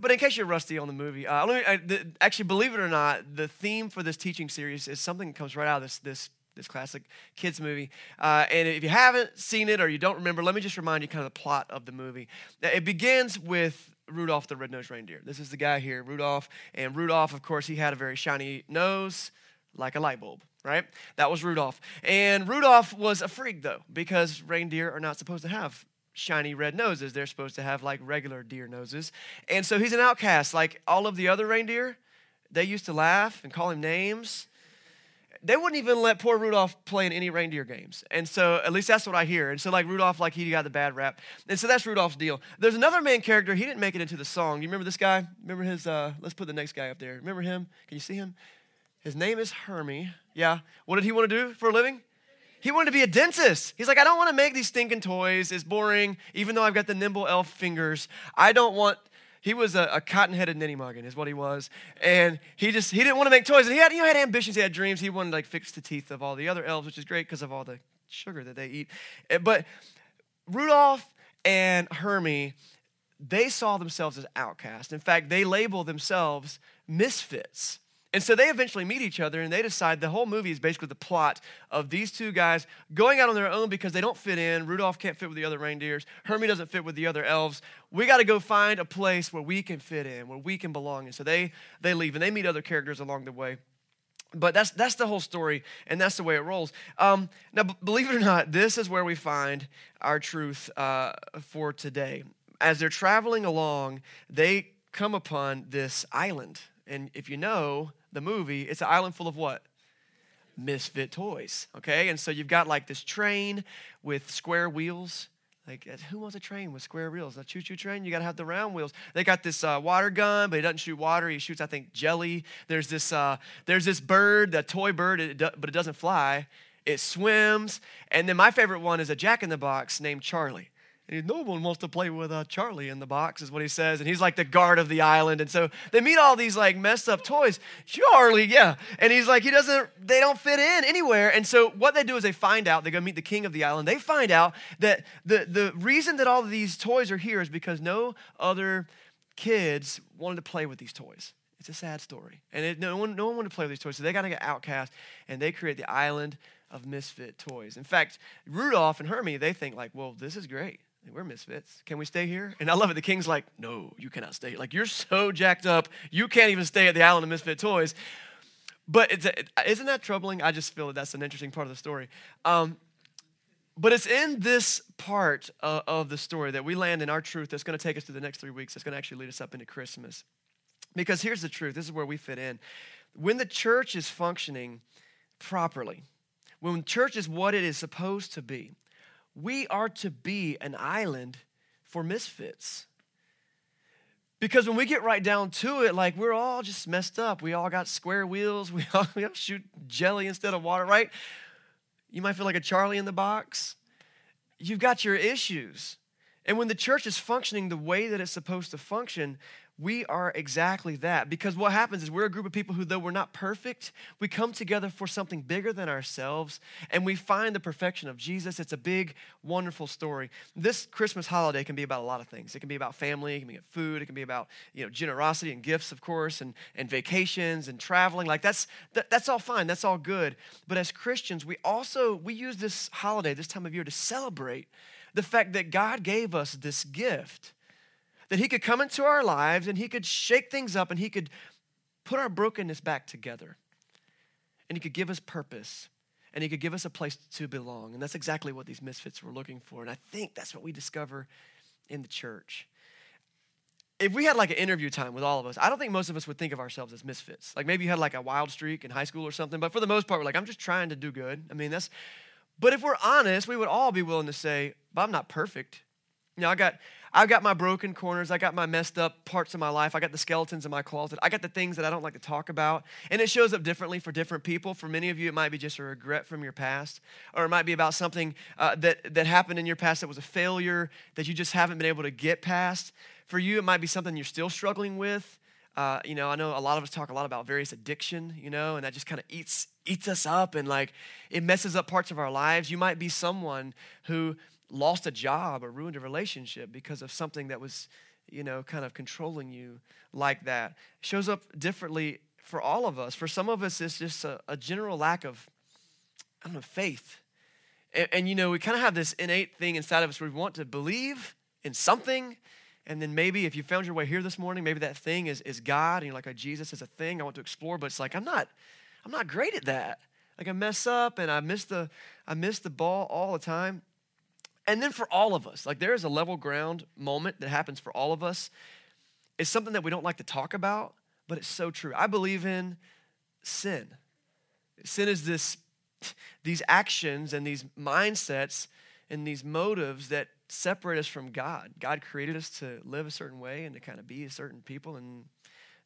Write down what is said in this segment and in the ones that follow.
But in case you're rusty on the movie, uh, me, uh, the, actually, believe it or not, the theme for this teaching series is something that comes right out of this, this, this classic kids movie. Uh, and if you haven't seen it or you don't remember, let me just remind you kind of the plot of the movie. It begins with Rudolph the red-nosed reindeer. This is the guy here, Rudolph. And Rudolph, of course, he had a very shiny nose, like a light bulb, right? That was Rudolph. And Rudolph was a freak, though, because reindeer are not supposed to have shiny red noses. They're supposed to have like regular deer noses. And so he's an outcast. Like all of the other reindeer, they used to laugh and call him names. They wouldn't even let poor Rudolph play in any reindeer games. And so, at least that's what I hear. And so, like, Rudolph, like, he got the bad rap. And so, that's Rudolph's deal. There's another main character. He didn't make it into the song. You remember this guy? Remember his, uh, let's put the next guy up there. Remember him? Can you see him? His name is Hermie. Yeah. What did he want to do for a living? He wanted to be a dentist. He's like, I don't want to make these stinking toys. It's boring, even though I've got the nimble elf fingers. I don't want. He was a, a cotton-headed ninny muggin, is what he was, and he just he didn't want to make toys. And he had he had ambitions, he had dreams. He wanted to like fix the teeth of all the other elves, which is great because of all the sugar that they eat. Eh, but Rudolph and Hermie, they saw themselves as outcasts. In fact, they label themselves misfits. And so they eventually meet each other and they decide the whole movie is basically the plot of these two guys going out on their own because they don't fit in. Rudolph can't fit with the other reindeers, Hermie doesn't fit with the other elves. We got to go find a place where we can fit in, where we can belong. And so they, they leave and they meet other characters along the way. But that's, that's the whole story, and that's the way it rolls. Um, now, b- believe it or not, this is where we find our truth uh, for today. As they're traveling along, they come upon this island. And if you know, the movie, it's an island full of what? Misfit toys. Okay, and so you've got like this train with square wheels. Like, uh, who wants a train with square wheels? A choo choo train? You got to have the round wheels. They got this uh, water gun, but he doesn't shoot water. He shoots, I think, jelly. There's this, uh, there's this bird, the toy bird, it but it doesn't fly. It swims. And then my favorite one is a jack in the box named Charlie. And no one wants to play with uh, Charlie in the box, is what he says. And he's like the guard of the island. And so they meet all these like messed up toys. Charlie, yeah. And he's like, he doesn't, they don't fit in anywhere. And so what they do is they find out, they go meet the king of the island. They find out that the, the reason that all these toys are here is because no other kids wanted to play with these toys. It's a sad story. And it, no, one, no one wanted to play with these toys. So they got to get outcast and they create the island of misfit toys. In fact, Rudolph and Hermie, they think like, well, this is great we're misfits. Can we stay here? And I love it. The king's like, no, you cannot stay. Like, you're so jacked up, you can't even stay at the island of misfit toys. But it's, isn't that troubling? I just feel that that's an interesting part of the story. Um, but it's in this part uh, of the story that we land in our truth that's going to take us to the next three weeks. That's going to actually lead us up into Christmas. Because here's the truth this is where we fit in. When the church is functioning properly, when church is what it is supposed to be, we are to be an island for misfits. Because when we get right down to it, like we're all just messed up. We all got square wheels. We all, we all shoot jelly instead of water, right? You might feel like a Charlie in the box. You've got your issues. And when the church is functioning the way that it's supposed to function, we are exactly that. Because what happens is we're a group of people who, though we're not perfect, we come together for something bigger than ourselves and we find the perfection of Jesus. It's a big, wonderful story. This Christmas holiday can be about a lot of things. It can be about family, it can be about food, it can be about you know, generosity and gifts, of course, and, and vacations and traveling. Like that's, that, that's all fine, that's all good. But as Christians, we also, we use this holiday, this time of year to celebrate the fact that God gave us this gift that He could come into our lives and He could shake things up and He could put our brokenness back together. And He could give us purpose and He could give us a place to belong. And that's exactly what these misfits were looking for. And I think that's what we discover in the church. If we had like an interview time with all of us, I don't think most of us would think of ourselves as misfits. Like maybe you had like a wild streak in high school or something, but for the most part, we're like, I'm just trying to do good. I mean, that's, but if we're honest, we would all be willing to say, but I'm not perfect. You know, I got I've got my broken corners. I got my messed up parts of my life. I got the skeletons in my closet. I got the things that I don't like to talk about. And it shows up differently for different people. For many of you, it might be just a regret from your past, or it might be about something uh, that, that happened in your past that was a failure that you just haven't been able to get past. For you, it might be something you're still struggling with. Uh, you know, I know a lot of us talk a lot about various addiction, you know, and that just kind of eats eats us up and like it messes up parts of our lives. You might be someone who lost a job or ruined a relationship because of something that was you know, kind of controlling you like that. It shows up differently for all of us. For some of us, it's just a, a general lack of, I don't know, faith. And, and you know, we kind of have this innate thing inside of us where we want to believe in something. And then maybe if you found your way here this morning, maybe that thing is, is God and you're like, oh, Jesus is a thing I want to explore. But it's like, I'm not, I'm not great at that. Like I mess up and I miss the, I miss the ball all the time. And then for all of us, like there is a level ground moment that happens for all of us. It's something that we don't like to talk about, but it's so true. I believe in sin. Sin is this these actions and these mindsets and these motives that separate us from God. God created us to live a certain way and to kind of be a certain people. And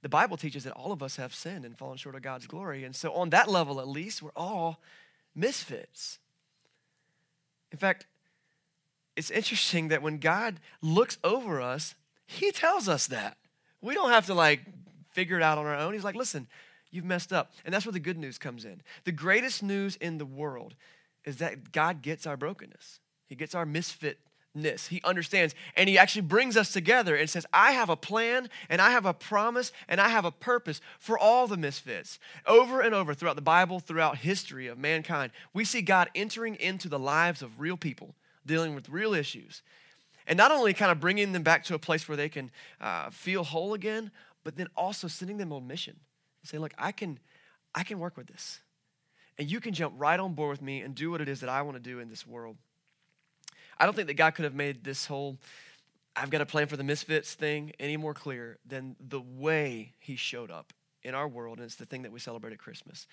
the Bible teaches that all of us have sinned and fallen short of God's glory. And so, on that level, at least, we're all misfits. In fact, it's interesting that when God looks over us, He tells us that. We don't have to like figure it out on our own. He's like, listen, you've messed up. And that's where the good news comes in. The greatest news in the world is that God gets our brokenness, He gets our misfitness. He understands and He actually brings us together and says, I have a plan and I have a promise and I have a purpose for all the misfits. Over and over throughout the Bible, throughout history of mankind, we see God entering into the lives of real people dealing with real issues. And not only kind of bringing them back to a place where they can uh, feel whole again, but then also sending them on mission. Say, look, I can, I can work with this. And you can jump right on board with me and do what it is that I want to do in this world. I don't think that God could have made this whole I've got a plan for the misfits thing any more clear than the way he showed up in our world. And it's the thing that we celebrate at Christmas.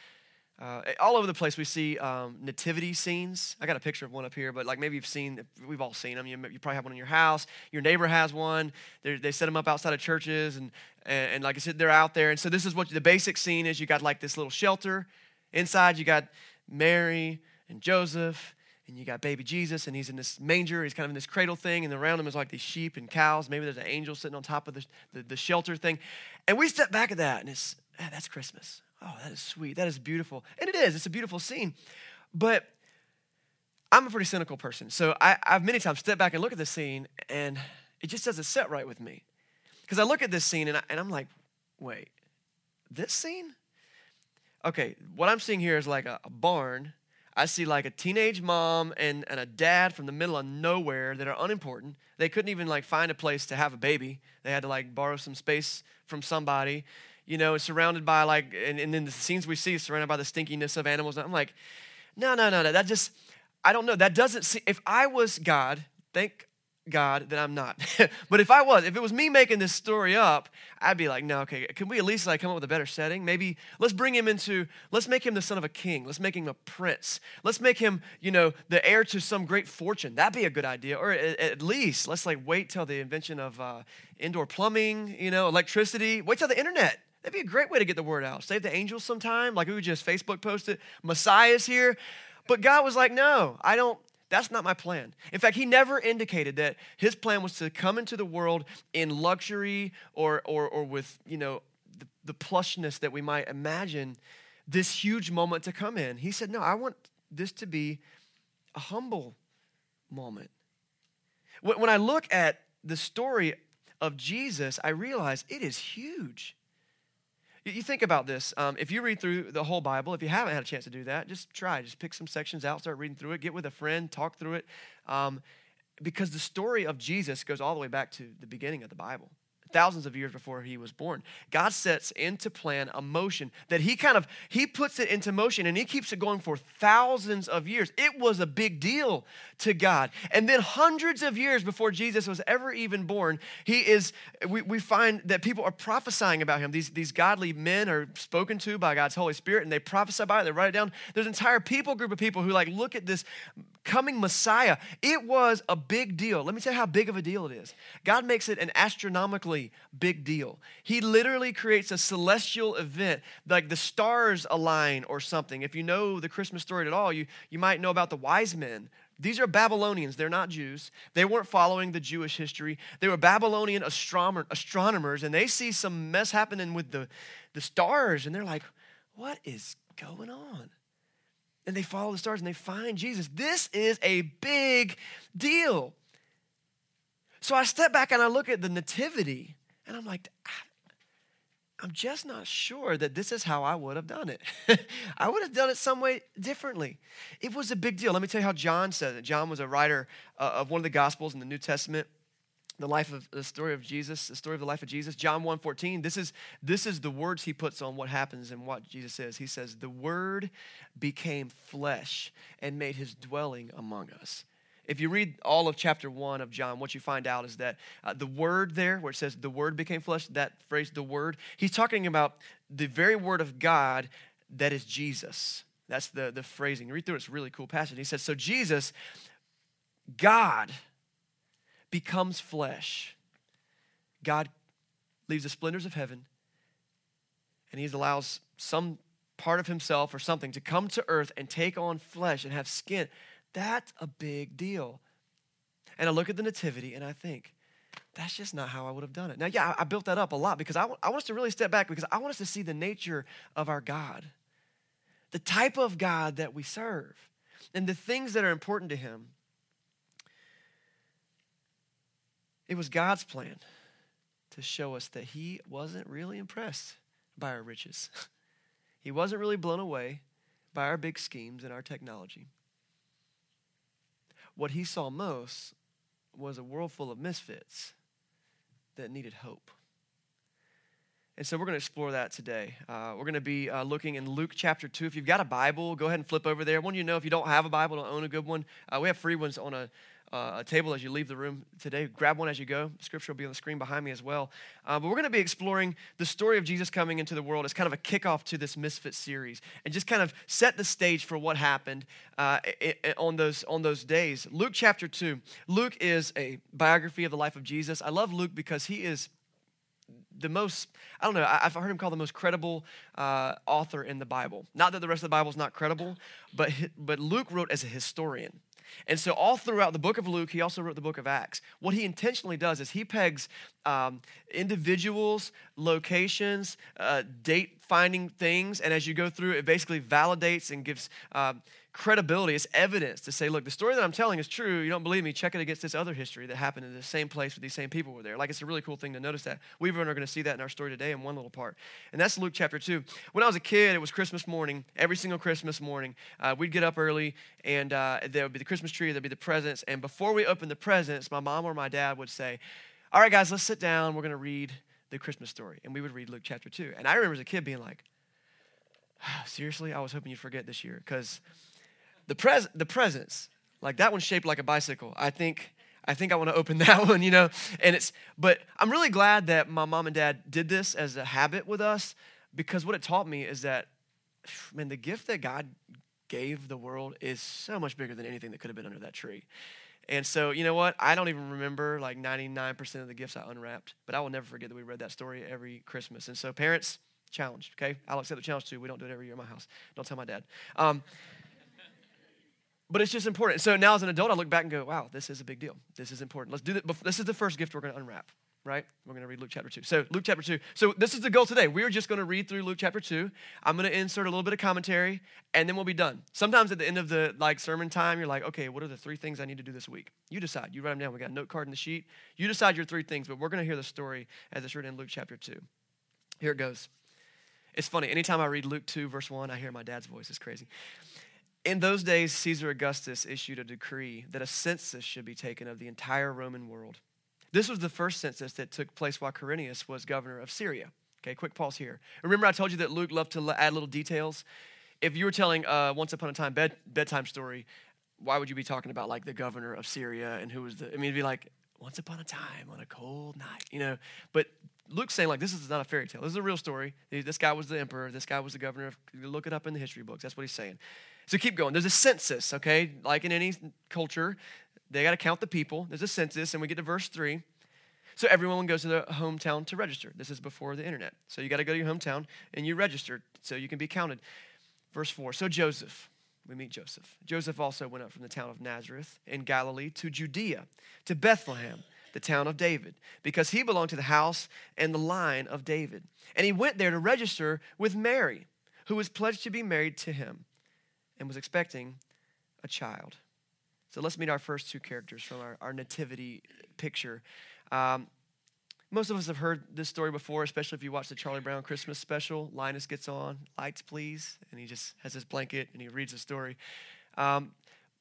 Uh, all over the place, we see um, nativity scenes. I got a picture of one up here, but like maybe you've seen, we've all seen them. You, you probably have one in your house. Your neighbor has one. They're, they set them up outside of churches, and, and, and like I said, they're out there. And so this is what the basic scene is. You got like this little shelter. Inside, you got Mary and Joseph, and you got baby Jesus, and he's in this manger. He's kind of in this cradle thing, and around him is like these sheep and cows. Maybe there's an angel sitting on top of the, the, the shelter thing. And we step back at that, and it's, ah, that's Christmas. Oh, that is sweet. That is beautiful. And it is, it's a beautiful scene. But I'm a pretty cynical person. So I, have many times stepped back and look at this scene, and it just doesn't set right with me. Because I look at this scene and, I, and I'm like, wait, this scene? Okay, what I'm seeing here is like a, a barn. I see like a teenage mom and, and a dad from the middle of nowhere that are unimportant. They couldn't even like find a place to have a baby. They had to like borrow some space from somebody you know, surrounded by like, and, and then the scenes we see surrounded by the stinkiness of animals. I'm like, no, no, no, no. That just, I don't know. That doesn't see, if I was God, thank God that I'm not. but if I was, if it was me making this story up, I'd be like, no, okay, can we at least like come up with a better setting? Maybe let's bring him into, let's make him the son of a king. Let's make him a prince. Let's make him, you know, the heir to some great fortune. That'd be a good idea. Or at, at least let's like wait till the invention of uh, indoor plumbing, you know, electricity. Wait till the internet. That'd be a great way to get the word out. Save the angels sometime. Like we would just Facebook post it. Messiah's here. But God was like, no, I don't, that's not my plan. In fact, he never indicated that his plan was to come into the world in luxury or, or, or with, you know, the, the plushness that we might imagine this huge moment to come in. He said, no, I want this to be a humble moment. When I look at the story of Jesus, I realize it is huge. You think about this. Um, if you read through the whole Bible, if you haven't had a chance to do that, just try. Just pick some sections out, start reading through it, get with a friend, talk through it. Um, because the story of Jesus goes all the way back to the beginning of the Bible thousands of years before he was born. God sets into plan a motion that he kind of he puts it into motion and he keeps it going for thousands of years. It was a big deal to God. And then hundreds of years before Jesus was ever even born, he is we, we find that people are prophesying about him. These, these godly men are spoken to by God's Holy Spirit and they prophesy about it, they write it down. There's an entire people group of people who like look at this coming Messiah. It was a big deal. Let me tell you how big of a deal it is. God makes it an astronomically big deal. He literally creates a celestial event, like the stars align or something. If you know the Christmas story at all, you, you might know about the wise men. These are Babylonians. They're not Jews. They weren't following the Jewish history. They were Babylonian astronomer, astronomers, and they see some mess happening with the, the stars, and they're like, what is going on? And they follow the stars and they find Jesus. This is a big deal. So I step back and I look at the nativity and I'm like, I'm just not sure that this is how I would have done it. I would have done it some way differently. It was a big deal. Let me tell you how John said it. John was a writer uh, of one of the Gospels in the New Testament. The life of the story of Jesus, the story of the life of Jesus. John 1:14. This is this is the words he puts on what happens and what Jesus says. He says, "The word became flesh and made his dwelling among us." If you read all of chapter one of John, what you find out is that uh, the word there, where it says the word became flesh, that phrase, the word, he's talking about the very word of God that is Jesus. That's the, the phrasing. Read through it, it's a really cool passage. He says, So Jesus, God, becomes flesh. God leaves the splendors of heaven and he allows some part of himself or something to come to earth and take on flesh and have skin. That's a big deal. And I look at the nativity and I think, that's just not how I would have done it. Now, yeah, I built that up a lot because I, I want us to really step back because I want us to see the nature of our God, the type of God that we serve, and the things that are important to Him. It was God's plan to show us that He wasn't really impressed by our riches. he wasn't really blown away by our big schemes and our technology. What he saw most was a world full of misfits that needed hope. And so we're going to explore that today. Uh, we're going to be uh, looking in Luke chapter 2. If you've got a Bible, go ahead and flip over there. I want you to know if you don't have a Bible, don't own a good one, uh, we have free ones on a uh, a table as you leave the room today. Grab one as you go. Scripture will be on the screen behind me as well. Uh, but we're going to be exploring the story of Jesus coming into the world as kind of a kickoff to this Misfit series and just kind of set the stage for what happened uh, on, those, on those days. Luke chapter 2. Luke is a biography of the life of Jesus. I love Luke because he is the most, I don't know, I've heard him called the most credible uh, author in the Bible. Not that the rest of the Bible is not credible, but, but Luke wrote as a historian. And so, all throughout the book of Luke, he also wrote the book of Acts. What he intentionally does is he pegs um, individuals, locations, uh, date finding things, and as you go through, it basically validates and gives uh, credibility. It's evidence to say, look, the story that I'm telling is true. You don't believe me? Check it against this other history that happened in the same place where these same people were there. Like, it's a really cool thing to notice that. We even are going to see that in our story today in one little part. And that's Luke chapter 2. When I was a kid, it was Christmas morning. Every single Christmas morning, uh, we'd get up early, and uh, there would be the Christmas tree, there'd be the presents. And before we opened the presents, my mom or my dad would say, All right, guys, let's sit down. We're going to read the Christmas story. And we would read Luke chapter 2. And I remember as a kid being like, ah, Seriously, I was hoping you'd forget this year because the, pres- the presents, like that one's shaped like a bicycle. I think I think I want to open that one, you know. And it's but I'm really glad that my mom and dad did this as a habit with us because what it taught me is that man, the gift that God gave the world is so much bigger than anything that could have been under that tree. And so, you know what? I don't even remember like 99% of the gifts I unwrapped, but I will never forget that we read that story every Christmas. And so, parents, challenge, okay? I'll accept the challenge too. We don't do it every year in my house. Don't tell my dad. Um, but it's just important. So now as an adult, I look back and go, wow, this is a big deal. This is important. Let's do that. This is the first gift we're going to unwrap, right? We're going to read Luke chapter 2. So, Luke chapter 2. So, this is the goal today. We're just going to read through Luke chapter 2. I'm going to insert a little bit of commentary, and then we'll be done. Sometimes at the end of the like sermon time, you're like, okay, what are the three things I need to do this week? You decide. You write them down. We got a note card in the sheet. You decide your three things, but we're going to hear the story as it's written in Luke chapter 2. Here it goes. It's funny. Anytime I read Luke 2, verse 1, I hear my dad's voice. It's crazy. In those days, Caesar Augustus issued a decree that a census should be taken of the entire Roman world. This was the first census that took place while Quirinius was governor of Syria. Okay, quick pause here. Remember, I told you that Luke loved to add little details? If you were telling a once upon a time bed, bedtime story, why would you be talking about like the governor of Syria and who was the, I mean, it'd be like, once upon a time on a cold night, you know? But Luke's saying, like, this is not a fairy tale. This is a real story. This guy was the emperor. This guy was the governor. Look it up in the history books. That's what he's saying. So keep going. There's a census, okay? Like in any culture, they got to count the people. There's a census, and we get to verse three. So everyone goes to their hometown to register. This is before the internet. So you got to go to your hometown and you register so you can be counted. Verse four. So Joseph, we meet Joseph. Joseph also went up from the town of Nazareth in Galilee to Judea, to Bethlehem, the town of David, because he belonged to the house and the line of David. And he went there to register with Mary, who was pledged to be married to him and was expecting a child. So let's meet our first two characters from our, our nativity picture. Um, most of us have heard this story before, especially if you watch the Charlie Brown Christmas special. Linus gets on, lights please, and he just has his blanket and he reads the story. Um,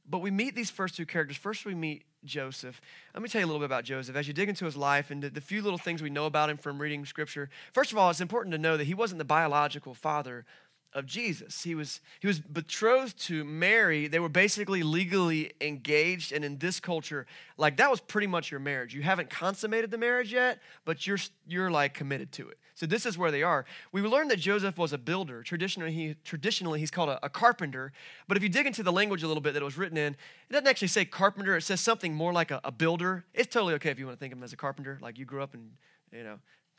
but we meet these first two characters. First, we meet Joseph. Let me tell you a little bit about Joseph. As you dig into his life and the, the few little things we know about him from reading scripture, first of all, it's important to know that he wasn't the biological father of Jesus. He was, he was betrothed to Mary. They were basically legally engaged. And in this culture, like that was pretty much your marriage. You haven't consummated the marriage yet, but you're, you're like committed to it. So this is where they are. We learned that Joseph was a builder. Traditionally, he, traditionally he's called a, a carpenter. But if you dig into the language a little bit that it was written in, it doesn't actually say carpenter. It says something more like a, a builder. It's totally okay if you want to think of him as a carpenter. Like you grew up and, you know,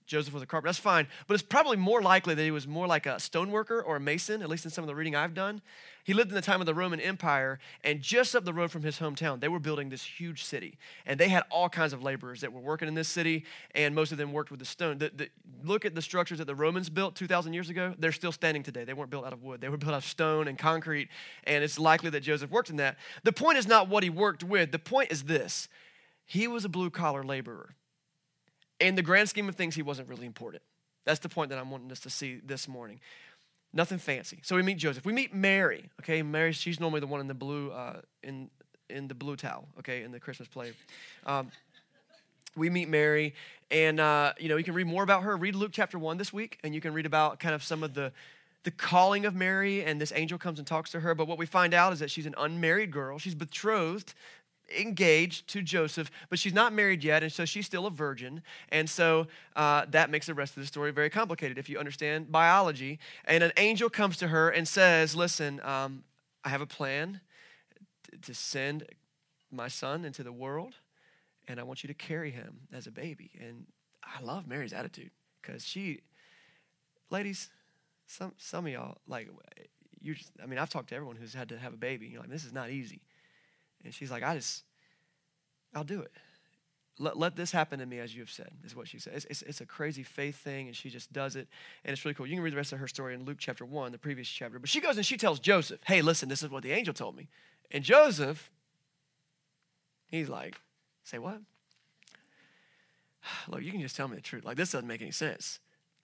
Joseph was a carpenter. That's fine. But it's probably more likely that he was more like a stoneworker or a mason, at least in some of the reading I've done. He lived in the time of the Roman Empire, and just up the road from his hometown, they were building this huge city. And they had all kinds of laborers that were working in this city, and most of them worked with the stone. The, the, look at the structures that the Romans built 2,000 years ago. They're still standing today. They weren't built out of wood, they were built out of stone and concrete, and it's likely that Joseph worked in that. The point is not what he worked with, the point is this he was a blue collar laborer in the grand scheme of things, he wasn't really important. That's the point that I'm wanting us to see this morning. Nothing fancy. So we meet Joseph. We meet Mary. Okay, Mary. She's normally the one in the blue, uh, in in the blue towel. Okay, in the Christmas play. Um, we meet Mary, and uh, you know you can read more about her. Read Luke chapter one this week, and you can read about kind of some of the the calling of Mary, and this angel comes and talks to her. But what we find out is that she's an unmarried girl. She's betrothed engaged to Joseph, but she's not married yet, and so she's still a virgin. And so uh, that makes the rest of the story very complicated if you understand biology. And an angel comes to her and says, Listen, um, I have a plan to send my son into the world, and I want you to carry him as a baby. And I love Mary's attitude because she, ladies, some, some of y'all, like, you I mean, I've talked to everyone who's had to have a baby. You're like, this is not easy. And she's like, I just, I'll do it. Let, let this happen to me as you have said, is what she said. It's, it's, it's, a crazy faith thing, and she just does it. And it's really cool. You can read the rest of her story in Luke chapter 1, the previous chapter. But she goes and she tells Joseph, hey, listen, this is what the angel told me. And Joseph, he's like, say what? Look, you can just tell me the truth. Like, this doesn't make any sense.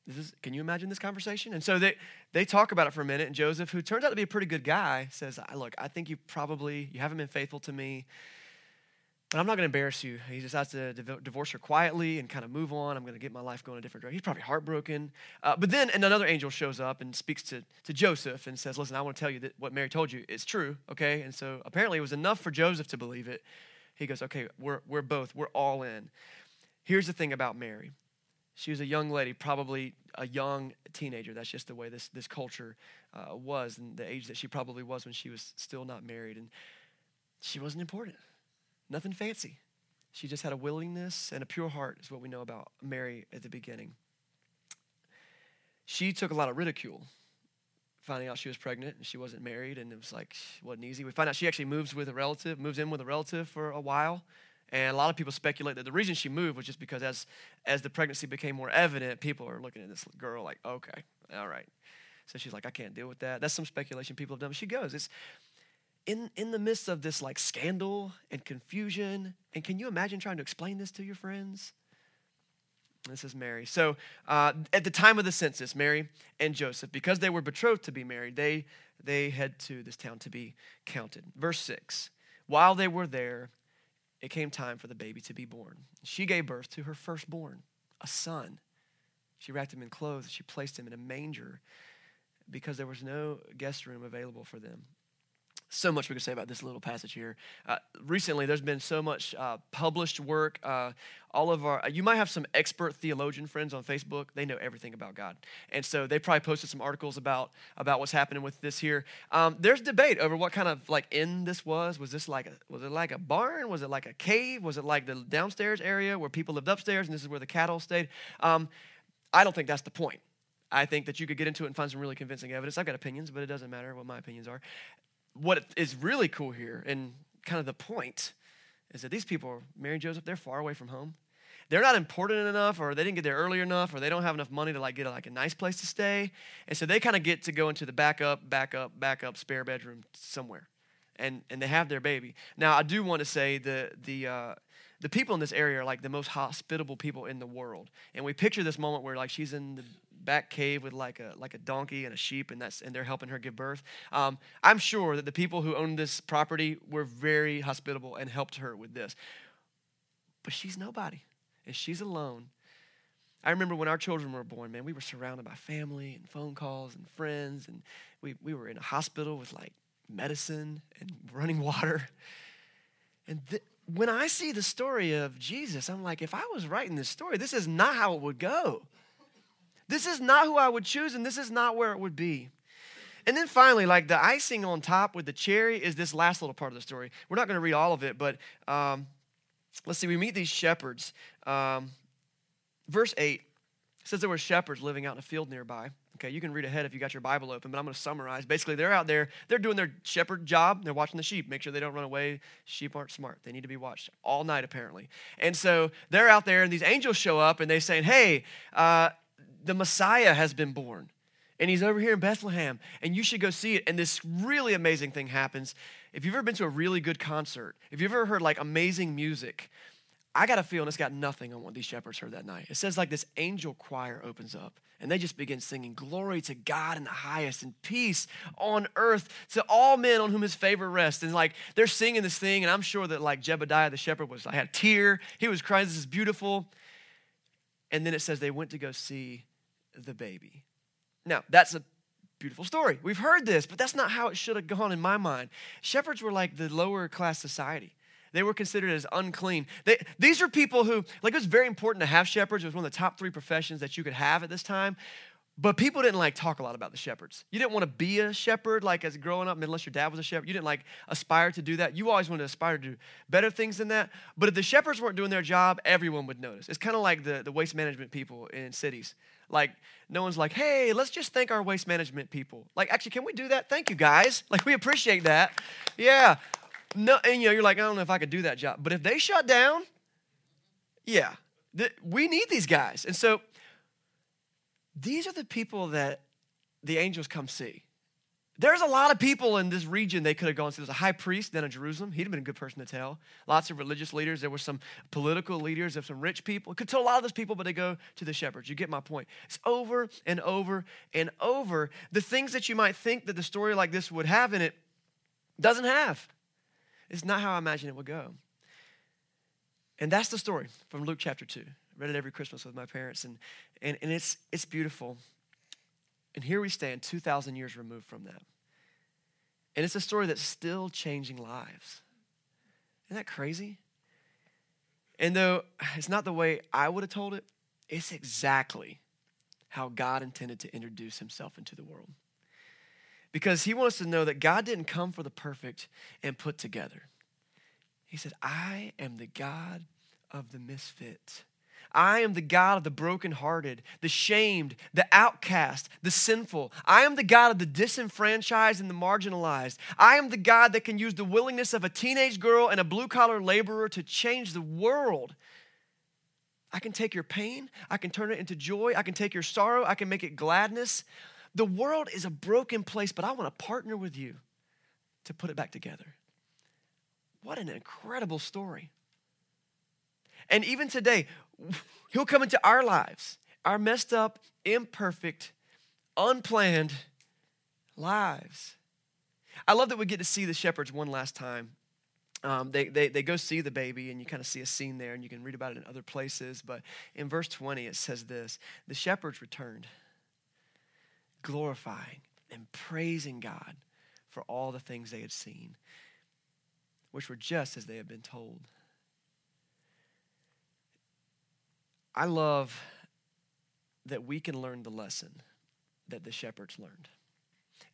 Is, can you imagine this conversation? And so they, they talk about it for a minute, and Joseph, who turns out to be a pretty good guy, says, Look, I think you probably, you haven't been faithful to me, but I'm not going to embarrass you. He decides to divorce her quietly and kind of move on. I'm going to get my life going a different direction. He's probably heartbroken. Uh, but then and another angel shows up and speaks to, to Joseph and says, Listen, I want to tell you that what Mary told you is true, okay? And so apparently it was enough for Joseph to believe it. He goes, Okay, we're, we're both, we're all in. Here's the thing about Mary she was a young lady, probably a young teenager. That's just the way this, this culture uh, was and the age that she probably was when she was still not married. And she wasn't important, nothing fancy. She just had a willingness and a pure heart, is what we know about Mary at the beginning. She took a lot of ridicule finding out she was pregnant and she wasn't married, and it was like, wasn't easy. We find out she actually moves with a relative, moves in with a relative for a while. And a lot of people speculate that the reason she moved was just because as, as the pregnancy became more evident, people are looking at this girl like, okay, all right. So she's like, I can't deal with that. That's some speculation people have done. She goes. It's in, in the midst of this like scandal and confusion. And can you imagine trying to explain this to your friends? This is Mary. So uh, at the time of the census, Mary and Joseph, because they were betrothed to be married, they, they head to this town to be counted. Verse 6 While they were there, it came time for the baby to be born. She gave birth to her firstborn, a son. She wrapped him in clothes. She placed him in a manger because there was no guest room available for them so much we could say about this little passage here. Uh, recently, there's been so much uh, published work. Uh, all of our, you might have some expert theologian friends on Facebook. They know everything about God, and so they probably posted some articles about about what's happening with this here. Um, there's debate over what kind of like inn this was. Was this like a was it like a barn? Was it like a cave? Was it like the downstairs area where people lived upstairs, and this is where the cattle stayed? Um, I don't think that's the point. I think that you could get into it and find some really convincing evidence. I've got opinions, but it doesn't matter what my opinions are what is really cool here, and kind of the point, is that these people, Mary and Joseph, they're far away from home. They're not important enough, or they didn't get there early enough, or they don't have enough money to like get a, like a nice place to stay, and so they kind of get to go into the backup, backup, backup spare bedroom somewhere. and, and they have their baby. Now, I do want to say the, the, uh, the people in this area are like the most hospitable people in the world. And we picture this moment where like she's in the back cave with like a like a donkey and a sheep, and that's and they're helping her give birth. Um, I'm sure that the people who owned this property were very hospitable and helped her with this. But she's nobody, and she's alone. I remember when our children were born, man, we were surrounded by family and phone calls and friends, and we, we were in a hospital with like medicine and running water. And th- when I see the story of Jesus, I'm like, if I was writing this story, this is not how it would go. This is not who I would choose, and this is not where it would be. And then finally, like the icing on top with the cherry is this last little part of the story. We're not going to read all of it, but um, let's see. We meet these shepherds. Um, verse 8 says there were shepherds living out in a field nearby. Okay, you can read ahead if you got your Bible open, but I'm going to summarize. Basically, they're out there, they're doing their shepherd job. They're watching the sheep, make sure they don't run away. Sheep aren't smart. They need to be watched all night, apparently. And so they're out there, and these angels show up, and they're saying, Hey, uh, the Messiah has been born. And he's over here in Bethlehem, and you should go see it. And this really amazing thing happens. If you've ever been to a really good concert, if you've ever heard like amazing music, I got a feeling it's got nothing on what these shepherds heard that night. It says like this angel choir opens up and they just begin singing glory to God in the highest and peace on earth to all men on whom his favor rests. And like they're singing this thing, and I'm sure that like Jebediah the shepherd was, I had a tear. He was crying, this is beautiful. And then it says they went to go see the baby. Now, that's a beautiful story. We've heard this, but that's not how it should have gone in my mind. Shepherds were like the lower class society. They were considered as unclean. They, these are people who, like, it was very important to have shepherds. It was one of the top three professions that you could have at this time. But people didn't like talk a lot about the shepherds. You didn't want to be a shepherd like as growing up, unless your dad was a shepherd. You didn't like aspire to do that. You always wanted to aspire to do better things than that. But if the shepherds weren't doing their job, everyone would notice. It's kind of like the, the waste management people in cities. Like, no one's like, hey, let's just thank our waste management people. Like, actually, can we do that? Thank you, guys. Like, we appreciate that. Yeah. No, and you know, you're like, I don't know if I could do that job. But if they shut down, yeah, th- we need these guys. And so these are the people that the angels come see. There's a lot of people in this region they could have gone to. There's a high priest down in Jerusalem. He'd have been a good person to tell. Lots of religious leaders. There were some political leaders. There's some rich people. Could tell a lot of those people, but they go to the shepherds. You get my point. It's over and over and over. The things that you might think that the story like this would have in it doesn't have. It's not how I imagine it would go. And that's the story from Luke chapter 2. Read it every Christmas with my parents, and, and, and it's, it's beautiful. And here we stand, 2,000 years removed from that. And it's a story that's still changing lives. Isn't that crazy? And though it's not the way I would have told it, it's exactly how God intended to introduce himself into the world because he wants to know that God didn't come for the perfect and put together. He said, I am the God of the misfit. I am the God of the brokenhearted, the shamed, the outcast, the sinful. I am the God of the disenfranchised and the marginalized. I am the God that can use the willingness of a teenage girl and a blue collar laborer to change the world. I can take your pain, I can turn it into joy, I can take your sorrow, I can make it gladness. The world is a broken place, but I want to partner with you to put it back together. What an incredible story. And even today, He'll come into our lives, our messed up, imperfect, unplanned lives. I love that we get to see the shepherds one last time. Um, they, they, they go see the baby, and you kind of see a scene there, and you can read about it in other places. But in verse 20, it says this The shepherds returned glorifying and praising God for all the things they had seen, which were just as they had been told. I love that we can learn the lesson that the shepherds learned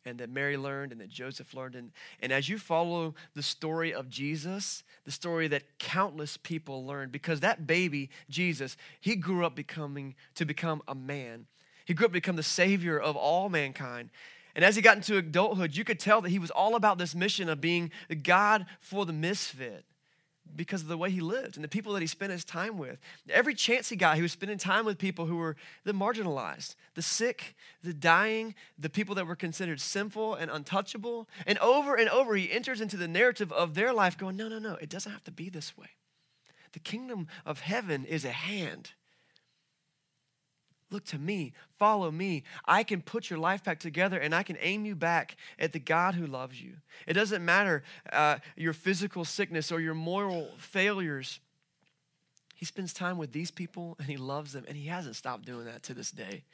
and that Mary learned and that Joseph learned. And, and as you follow the story of Jesus, the story that countless people learned, because that baby, Jesus, he grew up becoming to become a man. He grew up to become the savior of all mankind. And as he got into adulthood, you could tell that he was all about this mission of being the God for the misfit, because of the way he lived and the people that he spent his time with. Every chance he got, he was spending time with people who were the marginalized, the sick, the dying, the people that were considered sinful and untouchable. And over and over, he enters into the narrative of their life going, no, no, no, it doesn't have to be this way. The kingdom of heaven is at hand. Look to me, follow me. I can put your life back together and I can aim you back at the God who loves you. It doesn't matter uh, your physical sickness or your moral failures. He spends time with these people and he loves them, and he hasn't stopped doing that to this day.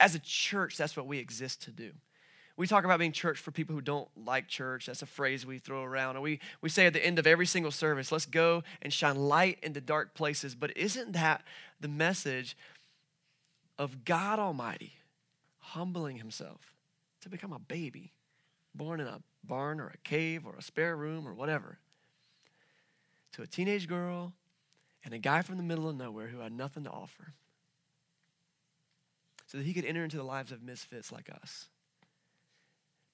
As a church, that's what we exist to do. We talk about being church for people who don't like church. That's a phrase we throw around. And we, we say at the end of every single service, let's go and shine light into dark places. But isn't that the message of God Almighty humbling himself to become a baby born in a barn or a cave or a spare room or whatever to a teenage girl and a guy from the middle of nowhere who had nothing to offer so that he could enter into the lives of misfits like us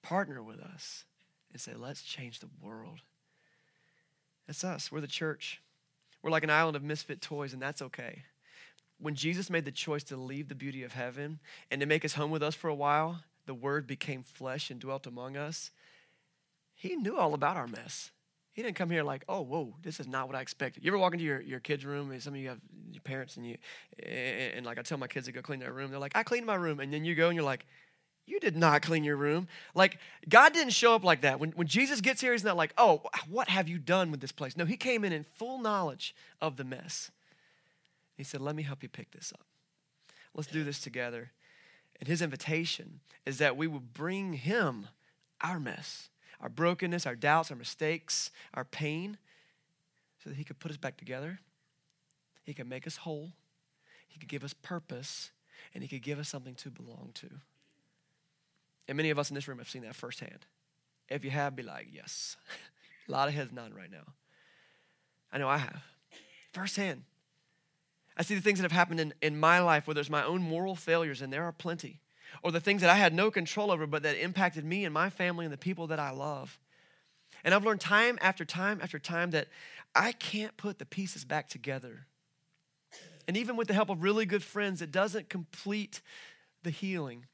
partner with us and say let's change the world. That's us. We're the church. We're like an island of misfit toys and that's okay when Jesus made the choice to leave the beauty of heaven and to make his home with us for a while, the word became flesh and dwelt among us. He knew all about our mess. He didn't come here like, oh, whoa, this is not what I expected. You ever walk into your, your kid's room and some of you have your parents and you, and, and like I tell my kids to go clean their room. They're like, I cleaned my room. And then you go and you're like, you did not clean your room. Like, God didn't show up like that. When, when Jesus gets here, he's not like, oh, what have you done with this place? No, he came in in full knowledge of the mess. He said, Let me help you pick this up. Let's do this together. And his invitation is that we will bring him our mess, our brokenness, our doubts, our mistakes, our pain, so that he could put us back together. He could make us whole. He could give us purpose, and he could give us something to belong to. And many of us in this room have seen that firsthand. If you have, be like, yes. A lot of heads nodding right now. I know I have. Firsthand. I see the things that have happened in, in my life where there's my own moral failures, and there are plenty, or the things that I had no control over, but that impacted me and my family and the people that I love. And I've learned time after time after time that I can't put the pieces back together. And even with the help of really good friends, it doesn't complete the healing.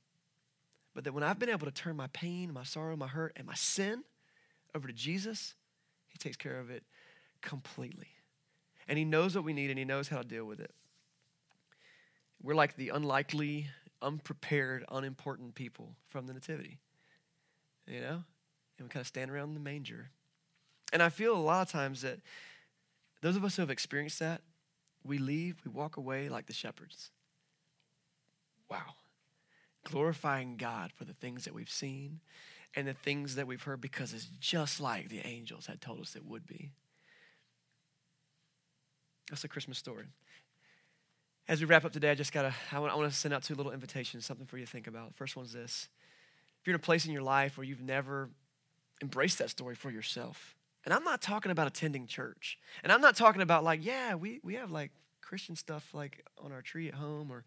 But that when I've been able to turn my pain, my sorrow, my hurt, and my sin over to Jesus, He takes care of it completely and He knows what we need and He knows how to deal with it. We're like the unlikely, unprepared, unimportant people from the Nativity, you know? And we kind of stand around the manger. And I feel a lot of times that those of us who have experienced that, we leave, we walk away like the shepherds. Wow. Glorifying God for the things that we've seen and the things that we've heard because it's just like the angels had told us it would be. That's the Christmas story. As we wrap up today, I just gotta, I want, I want to send out two little invitations, something for you to think about. First one's this. If you're in a place in your life where you've never embraced that story for yourself, and I'm not talking about attending church, and I'm not talking about like, yeah, we, we have like Christian stuff like on our tree at home, or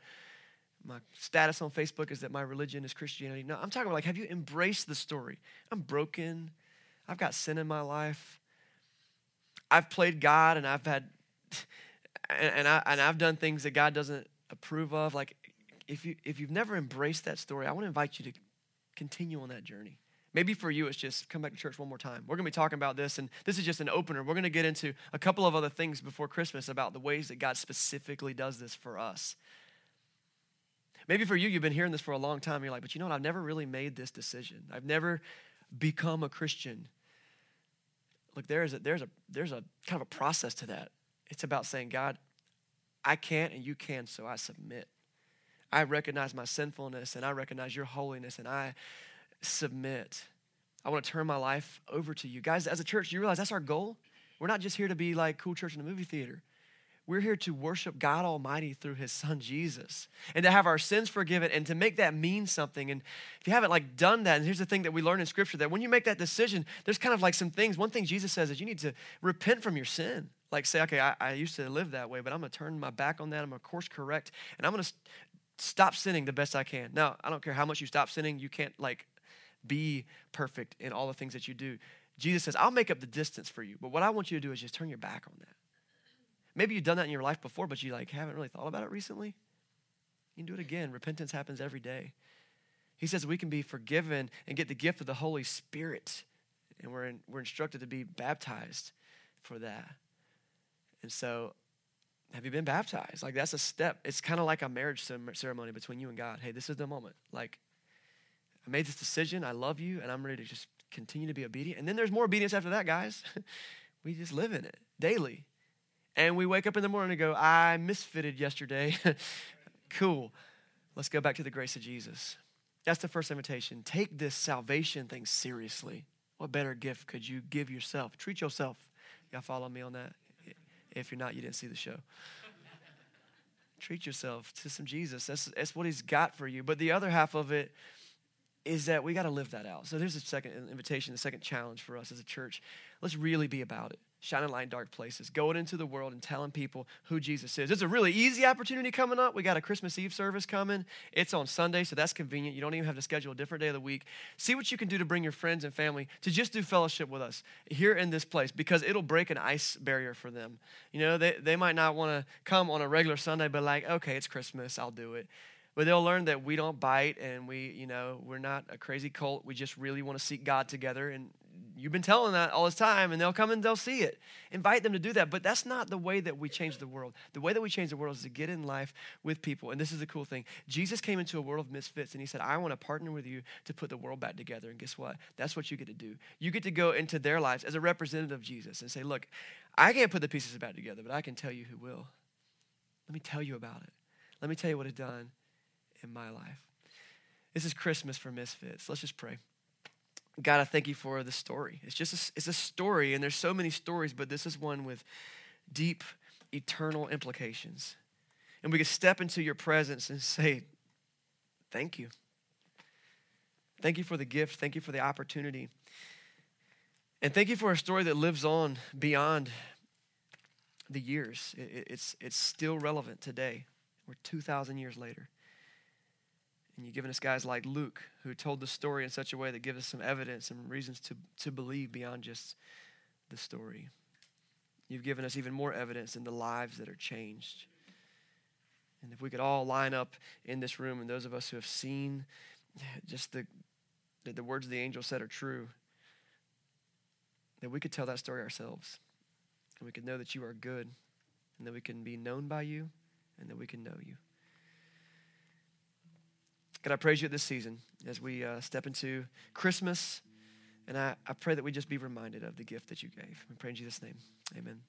my status on Facebook is that my religion is Christianity. No, I'm talking about like, have you embraced the story? I'm broken. I've got sin in my life. I've played God and I've had and, and, I, and I've done things that God doesn't approve of. Like, if, you, if you've never embraced that story, I want to invite you to continue on that journey. Maybe for you, it's just come back to church one more time. We're going to be talking about this, and this is just an opener. We're going to get into a couple of other things before Christmas about the ways that God specifically does this for us. Maybe for you, you've been hearing this for a long time. You're like, but you know what? I've never really made this decision. I've never become a Christian. Look, there's a, there's a, there's a kind of a process to that. It's about saying, God, I can't and you can, so I submit. I recognize my sinfulness and I recognize your holiness and I submit. I want to turn my life over to you. Guys, as a church, you realize that's our goal? We're not just here to be like cool church in a movie theater. We're here to worship God Almighty through His Son Jesus and to have our sins forgiven and to make that mean something. And if you haven't like done that, and here's the thing that we learn in Scripture that when you make that decision, there's kind of like some things. One thing Jesus says is you need to repent from your sin. Like say, okay, I, I used to live that way, but I'm gonna turn my back on that. I'm gonna course correct, and I'm gonna st- stop sinning the best I can. Now, I don't care how much you stop sinning, you can't like be perfect in all the things that you do. Jesus says, I'll make up the distance for you, but what I want you to do is just turn your back on that. Maybe you've done that in your life before, but you like haven't really thought about it recently. You can do it again. Repentance happens every day. He says we can be forgiven and get the gift of the Holy Spirit. And we're, in, we're instructed to be baptized for that. And so, have you been baptized? Like, that's a step. It's kind of like a marriage ceremony between you and God. Hey, this is the moment. Like, I made this decision. I love you, and I'm ready to just continue to be obedient. And then there's more obedience after that, guys. we just live in it daily. And we wake up in the morning and go, I misfitted yesterday. cool. Let's go back to the grace of Jesus. That's the first invitation. Take this salvation thing seriously. What better gift could you give yourself? Treat yourself. Y'all follow me on that? If you're not, you didn't see the show. Treat yourself to some Jesus. That's, that's what he's got for you. But the other half of it is that we got to live that out. So there's a second invitation, the second challenge for us as a church. Let's really be about it shining light in dark places, going into the world and telling people who Jesus is. It's a really easy opportunity coming up. We got a Christmas Eve service coming. It's on Sunday, so that's convenient. You don't even have to schedule a different day of the week. See what you can do to bring your friends and family to just do fellowship with us here in this place because it'll break an ice barrier for them. You know, they, they might not want to come on a regular Sunday, but like, okay, it's Christmas, I'll do it but they'll learn that we don't bite and we you know we're not a crazy cult we just really want to seek god together and You've been telling that all this time, and they'll come and they'll see it. Invite them to do that. But that's not the way that we change the world. The way that we change the world is to get in life with people. And this is the cool thing Jesus came into a world of misfits, and he said, I want to partner with you to put the world back together. And guess what? That's what you get to do. You get to go into their lives as a representative of Jesus and say, Look, I can't put the pieces back together, but I can tell you who will. Let me tell you about it. Let me tell you what it's done in my life. This is Christmas for misfits. Let's just pray. God, I thank you for the story. It's just a, it's a story, and there's so many stories, but this is one with deep, eternal implications. And we can step into your presence and say, Thank you. Thank you for the gift. Thank you for the opportunity. And thank you for a story that lives on beyond the years. It's, it's still relevant today. We're 2,000 years later. And you've given us guys like Luke who told the story in such a way that gives us some evidence and reasons to, to believe beyond just the story. You've given us even more evidence in the lives that are changed. And if we could all line up in this room, and those of us who have seen just the, that the words the angel said are true, that we could tell that story ourselves. And we could know that you are good, and that we can be known by you, and that we can know you. God, I praise you at this season as we uh, step into Christmas. And I, I pray that we just be reminded of the gift that you gave. We pray in Jesus' name. Amen.